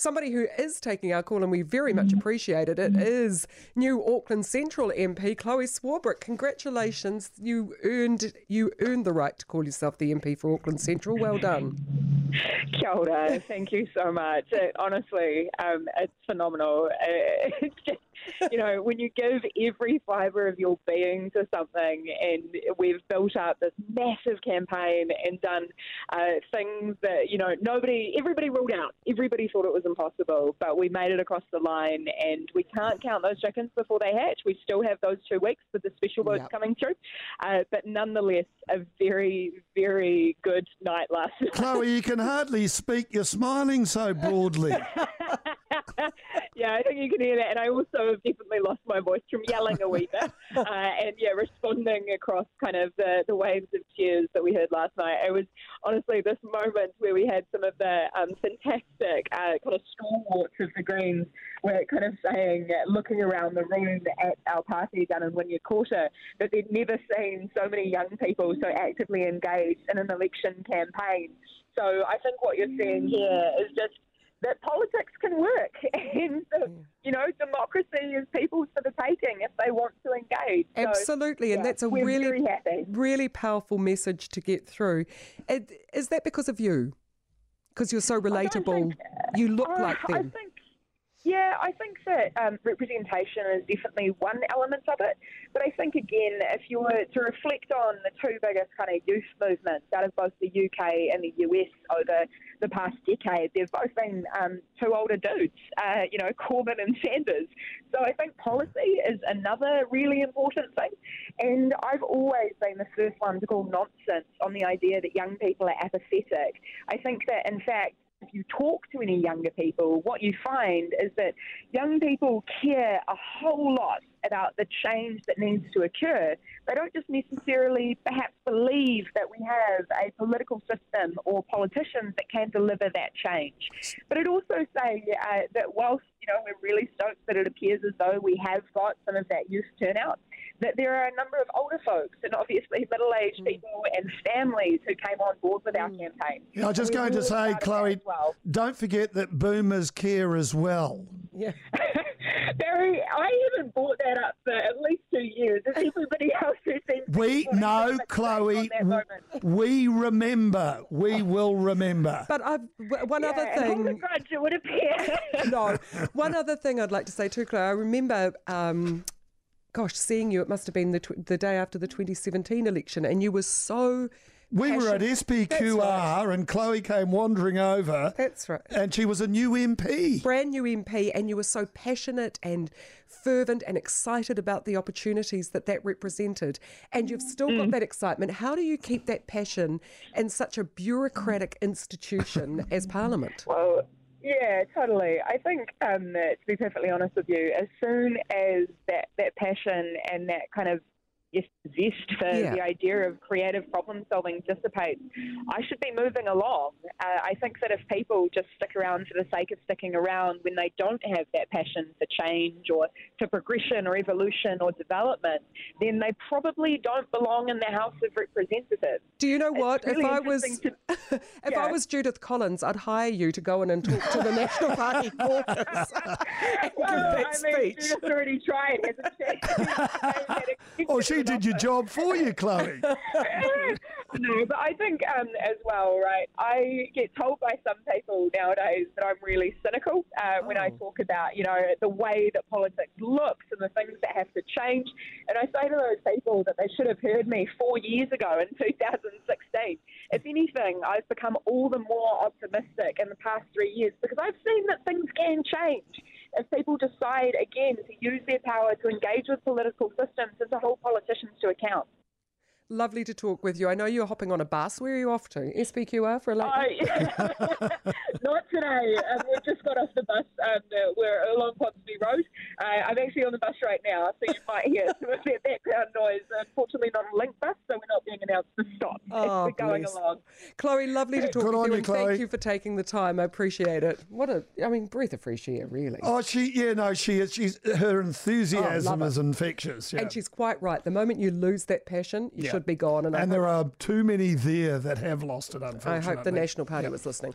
Somebody who is taking our call, and we very much appreciate it, it is new Auckland Central MP Chloe Swarbrick. Congratulations, you earned you earned the right to call yourself the MP for Auckland Central. Well done. Kia ora. Thank you so much. It, honestly, um, it's phenomenal. Uh, it's just, you know, when you give every fibre of your being to something, and we've built up this massive campaign and done uh, things that, you know, nobody, everybody ruled out. Everybody thought it was impossible, but we made it across the line, and we can't count those chickens before they hatch. We still have those two weeks with the special votes Yep. coming through, uh, but nonetheless, a very, very good night last night. Chloe, you can hardly speak. You're smiling so broadly. yeah, I think you can hear that. And I also have definitely lost my voice from yelling a wee bit. uh, and yeah, responding across kind of the, the waves of cheers that we heard last night. It was honestly this moment where we had some of the um, fantastic uh, kind of stalwarts of the Greens were kind of saying, uh, looking around the room at our party down in Wynyard Quarter, that they'd never seen so many young people so actively engaged in an election campaign. So I think what you're seeing here is just that politics can work and the, you know democracy is people's for the taking if they want to So, Absolutely, and yeah, that's a really really powerful message to get through. Is that because of you? Because you're so relatable, think- you look Uh, like I them. Yeah, I think that um, representation is definitely one element of it. But I think, again, if you were to reflect on the two biggest kind of youth movements out of both the UK and the US over the past decade, they've both been um, two older dudes, uh, you know, Corbyn and Sanders. So I think policy is another really important thing. And I've always been the first one to call nonsense on the idea that young people are apathetic. I think that, in fact, if you talk to any younger people, what you find is that young people care a whole lot about the change that needs to occur. They don't just necessarily perhaps believe that we have a political system or politicians that can deliver that change. But it also say uh, that whilst you know we're really stoked that it appears as though we have got some of that youth turnout, that there are a number of older folks and obviously middle-aged people and families who came on board with our campaign. Yeah, I was just And we're going to say, proud of that Chloe, well. don't forget that boomers care as well. yeah. Barry, I haven't brought that up for at least two years. It's everybody else who seems to We know, Chloe. on that moment. We remember. We will remember. But I've one Yeah, other and hold a thing. grudge, it would appear. no, one other thing I'd like to say too, Chloe. I remember. Um, Gosh, seeing you, it must have been the, tw- the day after the 2017 election, and you were so. We were at passionate. SPQR right. and Chloe came wandering over. That's right. And she was a new MP. brand new MP and you were so passionate and fervent and excited about the opportunities that that represented and you've still got mm. that excitement how do you keep that passion in such a bureaucratic institution as parliament well, yeah, totally. I think, um, to be perfectly honest with you, as soon as that, that passion and that kind of yes, zest for Yeah. the idea of creative problem solving dissipates, I should be moving along. Uh, I think that if people just stick around for the sake of sticking around when they don't have that passion for change or for progression or evolution or development, then they probably don't belong in the House of Representatives. do you know what really if i was to- if Yeah. i was judith collins i'd hire you to go in and talk to the national party caucus and Well, give that I mean, speech Judith's already tried, hasn't she? Oh, she did your job for you, Chloe. no, but I think um, as well, right? I get told by some people nowadays that I'm really cynical uh, when I Oh. talk about, you know, the way that politics looks and the things that have to change. And I say to those people that they should have heard me four years ago in 2016. If anything, I've become all the more optimistic in the past three years because I've seen that things can change if people decide again to use their power to engage with political systems and to hold politicians to account. lovely to talk with you. I know you're hopping on a bus. Where are you off to? Spqr for a late I, not today. Um, we've just got off the bus. Um, uh, we're along Ponsonby Road. Uh, I'm actually on the bus right now, so you might hear some of that background noise. Unfortunately, not a link bus, so we're not being announced to stop Oh, as we're going along. Chloe, lovely to talk Good with on you, you, and Chloe. thank you for taking the time. I appreciate it. What a, I mean, breath of fresh air, really. Oh, she, yeah, no, she is. She's her enthusiasm Oh, is it. infectious. Yeah. And she's quite right. The moment you lose that passion, you Yeah. should be gone. And, and there are too many there that have lost it, Unfortunately, I hope the National Party was listening.